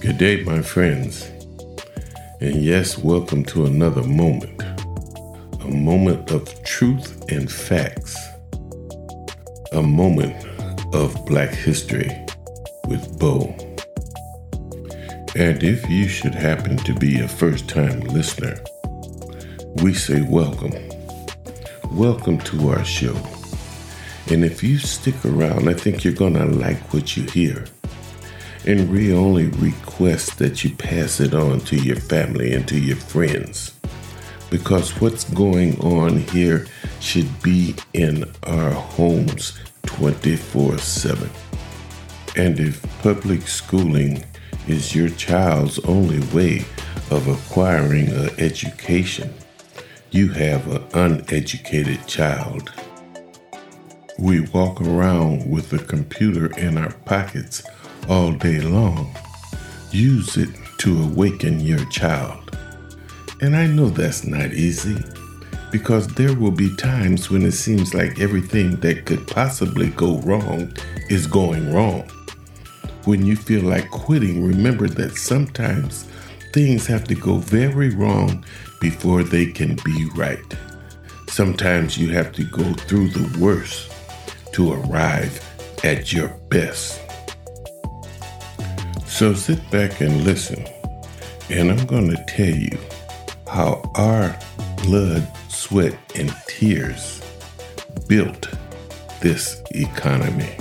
Good day, my friends. And yes, welcome to another moment. A moment of truth and facts. A moment of Black history with Bo. And if you should happen to be a first time listener, we say welcome. Welcome to our show. And if you stick around, I think you're going to like what you hear. And we only request that you pass it on to your family and to your friends. Because what's going on here should be in our homes 24 7. And if public schooling is your child's only way of acquiring an education, you have an uneducated child. We walk around with a computer in our pockets all day long. Use it to awaken your child. And I know that's not easy because there will be times when it seems like everything that could possibly go wrong is going wrong. When you feel like quitting, remember that sometimes things have to go very wrong before they can be right. Sometimes you have to go through the worst to arrive at your best. So sit back and listen, and I'm going to tell you how our blood, sweat, and tears built this economy.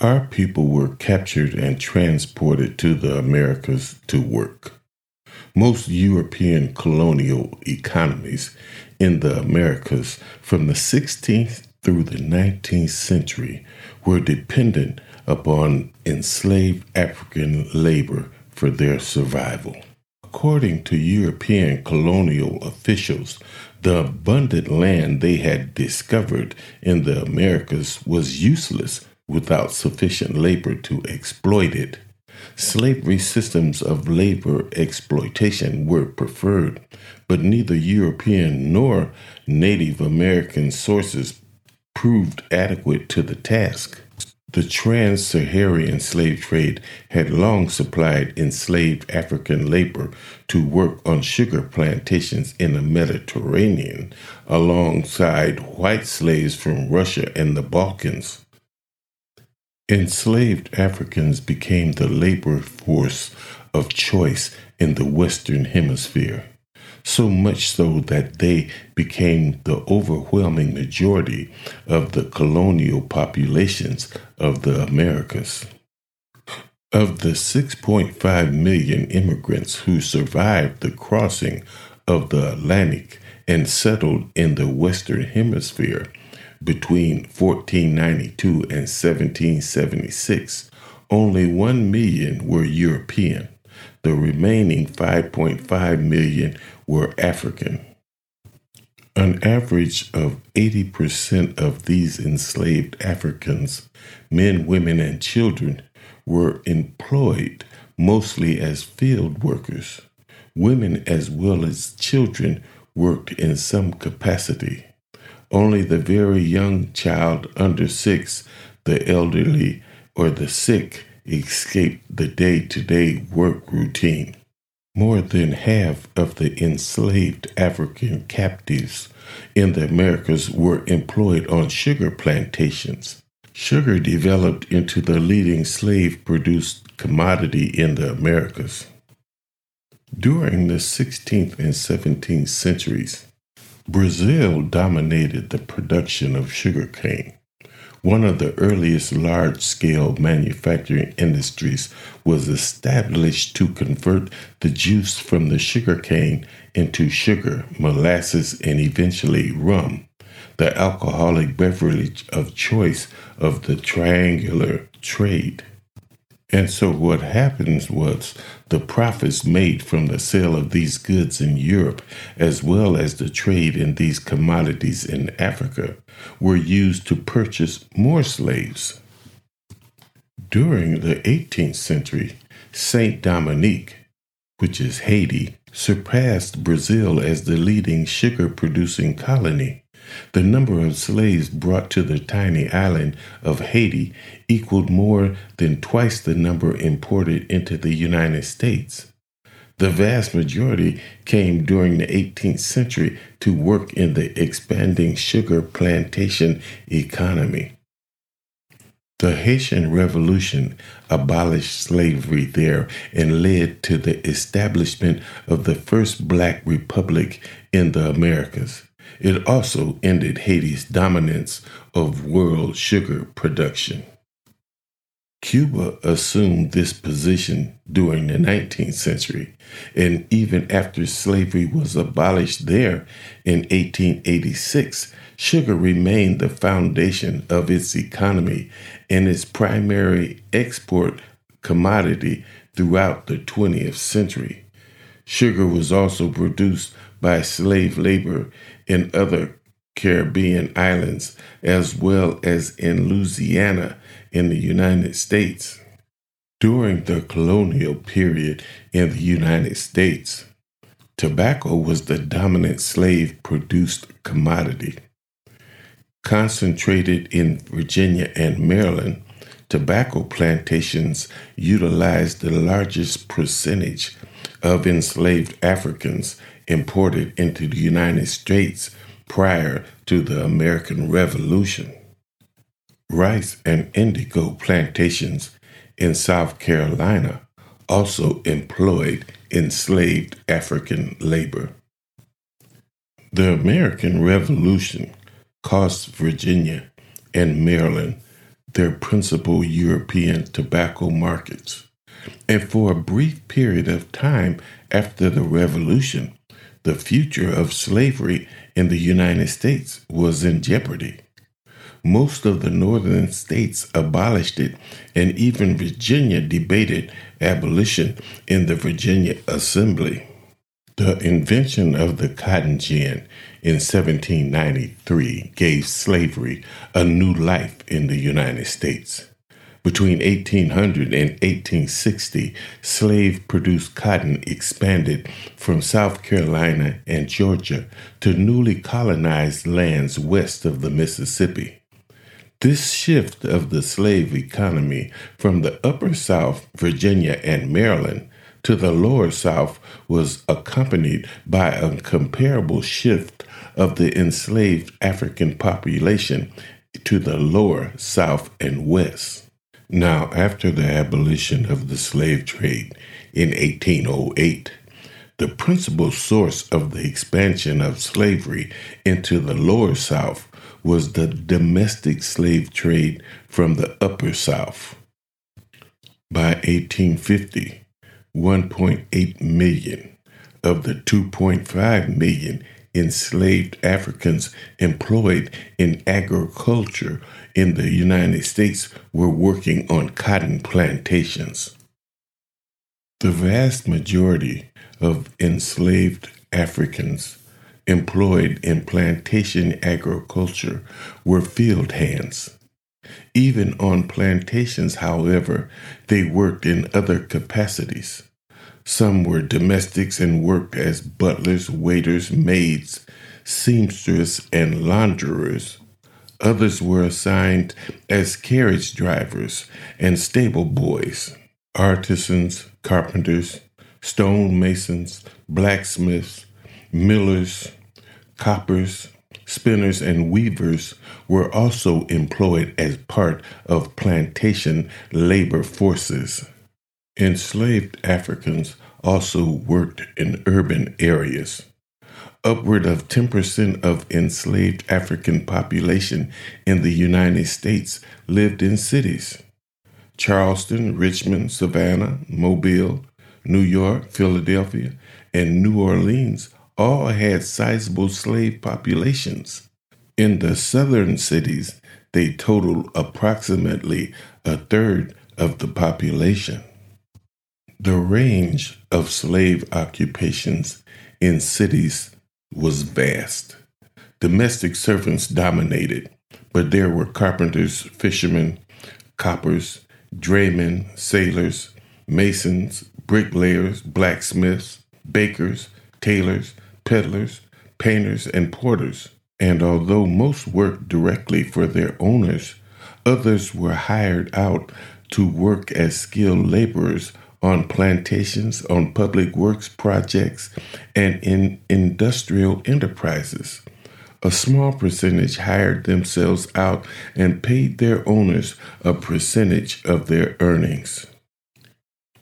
Our people were captured and transported to the Americas to work. Most European colonial economies in the Americas from the 16th through the 19th century were dependent upon enslaved African labor for their survival. According to European colonial officials, the abundant land they had discovered in the Americas was useless without sufficient labor to exploit it. Slavery systems of labor exploitation were preferred, but neither European nor Native American sources proved adequate to the task. The trans Saharan slave trade had long supplied enslaved African labor to work on sugar plantations in the Mediterranean alongside white slaves from Russia and the Balkans. Enslaved Africans became the labor force of choice in the Western Hemisphere, so much so that they became the overwhelming majority of the colonial populations of the Americas. Of the 6.5 million immigrants who survived the crossing of the Atlantic and settled in the Western Hemisphere, between 1492 and 1776, only 1 million were European. The remaining 5.5 million were African. An average of 80% of these enslaved Africans, men, women, and children, were employed mostly as field workers. Women as well as children worked in some capacity. Only the very young child under six, the elderly, or the sick escaped the day to day work routine. More than half of the enslaved African captives in the Americas were employed on sugar plantations. Sugar developed into the leading slave produced commodity in the Americas. During the 16th and 17th centuries, Brazil dominated the production of sugarcane. One of the earliest large scale manufacturing industries was established to convert the juice from the sugarcane into sugar, molasses, and eventually rum, the alcoholic beverage of choice of the triangular trade. And so what happens was the profits made from the sale of these goods in Europe, as well as the trade in these commodities in Africa, were used to purchase more slaves. During the 18th century, Saint Dominique, which is Haiti, surpassed Brazil as the leading sugar producing colony. The number of slaves brought to the tiny island of Haiti equaled more than twice the number imported into the United States. The vast majority came during the 18th century to work in the expanding sugar plantation economy. The Haitian Revolution abolished slavery there and led to the establishment of the first black republic in the Americas. It also ended Haiti's dominance of world sugar production. Cuba assumed this position during the 19th century, and even after slavery was abolished there in 1886, sugar remained the foundation of its economy and its primary export commodity throughout the 20th century. Sugar was also produced by slave labor in other Caribbean islands as well as in Louisiana in the United States. During the colonial period in the United States, tobacco was the dominant slave produced commodity. Concentrated in Virginia and Maryland, tobacco plantations utilized the largest percentage of enslaved Africans imported into the United States prior to the American Revolution. Rice and indigo plantations in South Carolina also employed enslaved African labor. The American Revolution cost Virginia and Maryland their principal European tobacco markets. And for a brief period of time after the Revolution, the future of slavery in the United States was in jeopardy. Most of the northern states abolished it, and even Virginia debated abolition in the Virginia Assembly. The invention of the cotton gin in 1793 gave slavery a new life in the United States. Between 1800 and 1860, slave produced cotton expanded from South Carolina and Georgia to newly colonized lands west of the Mississippi. This shift of the slave economy from the upper South, Virginia, and Maryland to the lower South was accompanied by a comparable shift of the enslaved African population to the lower South and West. Now, after the abolition of the slave trade in 1808, the principal source of the expansion of slavery into the lower South was the domestic slave trade from the upper South. By 1850, 1.8 million of the 2.5 million enslaved Africans employed in agriculture in the United States were working on cotton plantations. The vast majority of enslaved Africans employed in plantation agriculture were field hands. Even on plantations, however, they worked in other capacities. Some were domestics and worked as butlers, waiters, maids, seamstresses, and launderers. Others were assigned as carriage drivers and stable boys, artisans, carpenters, stone masons, blacksmiths, millers, coppers, spinners, and weavers were also employed as part of plantation labor forces. Enslaved Africans also worked in urban areas. Upward of 10% of enslaved African population in the United States lived in cities. Charleston, Richmond, Savannah, Mobile, New York, Philadelphia, and New Orleans all had sizable slave populations. In the southern cities, they totaled approximately a third of the population. The range of slave occupations in cities was vast. Domestic servants dominated, but there were carpenters, fishermen, coppers, draymen, sailors, masons, bricklayers, blacksmiths, bakers, tailors, peddlers, painters, and porters. And although most worked directly for their owners, others were hired out to work as skilled laborers on plantations, on public works projects, and in industrial enterprises. A small percentage hired themselves out and paid their owners a percentage of their earnings.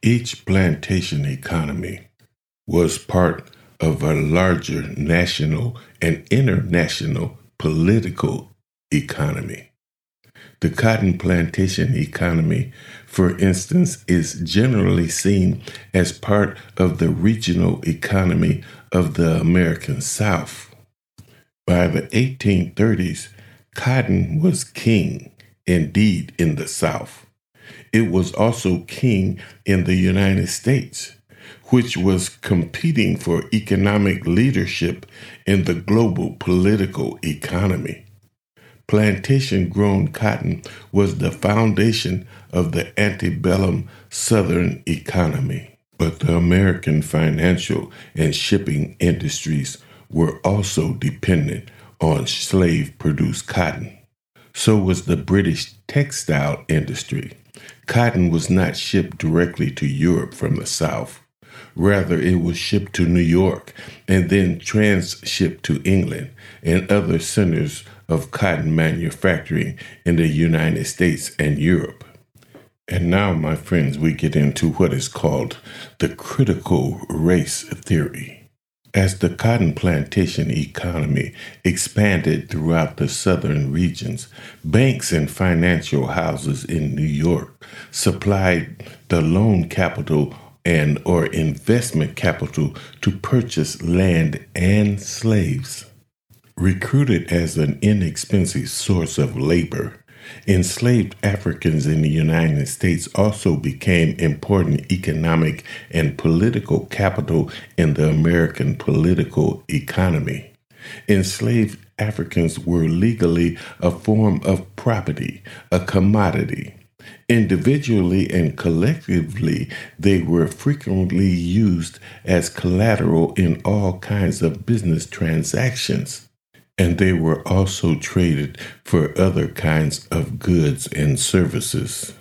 Each plantation economy was part of a larger national and international political economy. The cotton plantation economy, for instance, is generally seen as part of the regional economy of the American South. By the 1830s, cotton was king, indeed, in the South. It was also king in the United States, which was competing for economic leadership in the global political economy. Plantation grown cotton was the foundation of the antebellum Southern economy. But the American financial and shipping industries were also dependent on slave produced cotton. So was the British textile industry. Cotton was not shipped directly to Europe from the South. Rather, it was shipped to New York and then transshipped to England and other centers of cotton manufacturing in the United States and Europe. And now, my friends, we get into what is called the critical race theory. As the cotton plantation economy expanded throughout the southern regions, banks and financial houses in New York supplied the loan capital and or investment capital to purchase land and slaves. Recruited as an inexpensive source of labor, enslaved Africans in the United States also became important economic and political capital in the American political economy. Enslaved Africans were legally a form of property, a commodity. Individually and collectively, they were frequently used as collateral in all kinds of business transactions and they were also traded for other kinds of goods and services.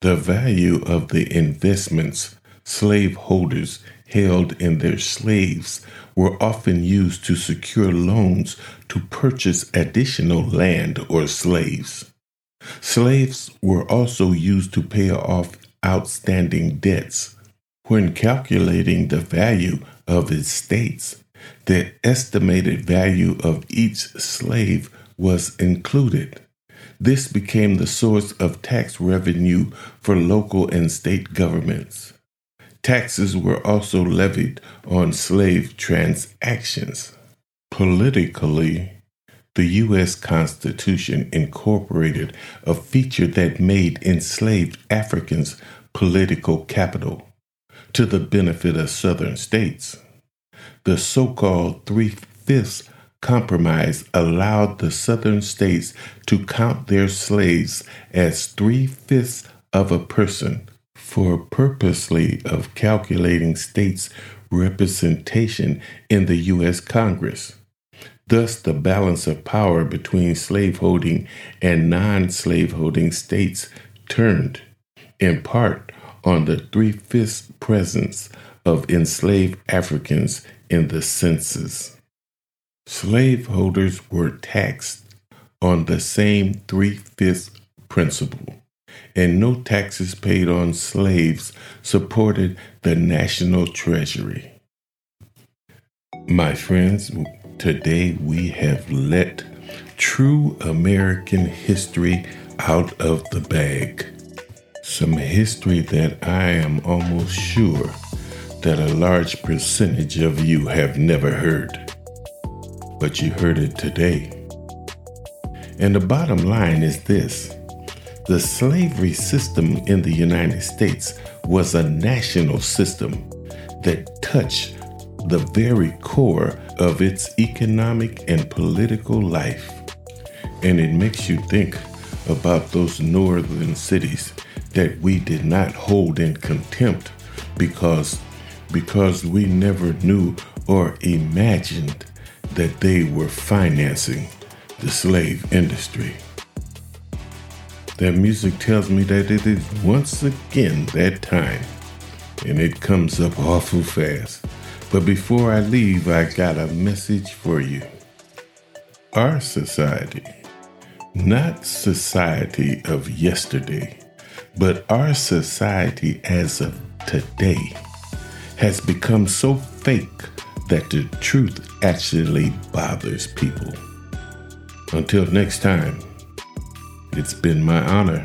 The value of the investments slaveholders held in their slaves were often used to secure loans to purchase additional land or slaves. Slaves were also used to pay off outstanding debts. When calculating the value of estates, the estimated value of each slave was included. This became the source of tax revenue for local and state governments. Taxes were also levied on slave transactions. Politically, the U.S. Constitution incorporated a feature that made enslaved Africans political capital to the benefit of Southern states. The so called Three Fifths Compromise allowed the Southern states to count their slaves as three fifths of a person for purposely of calculating states' representation in the U.S. Congress. Thus, the balance of power between slaveholding and non slaveholding states turned, in part, on the three fifths presence of enslaved Africans in the census. Slaveholders were taxed on the same three fifths principle, and no taxes paid on slaves supported the national treasury. My friends, today we have let true American history out of the bag. Some history that I am almost sure that a large percentage of you have never heard, but you heard it today. And the bottom line is this the slavery system in the United States was a national system that touched the very core of its economic and political life. And it makes you think about those northern cities that we did not hold in contempt because because we never knew or imagined that they were financing the slave industry. That music tells me that it is once again that time, and it comes up awful fast. But before I leave, I got a message for you. Our society, not society of yesterday, but our society as of today, has become so fake that the truth actually bothers people. Until next time, it's been my honor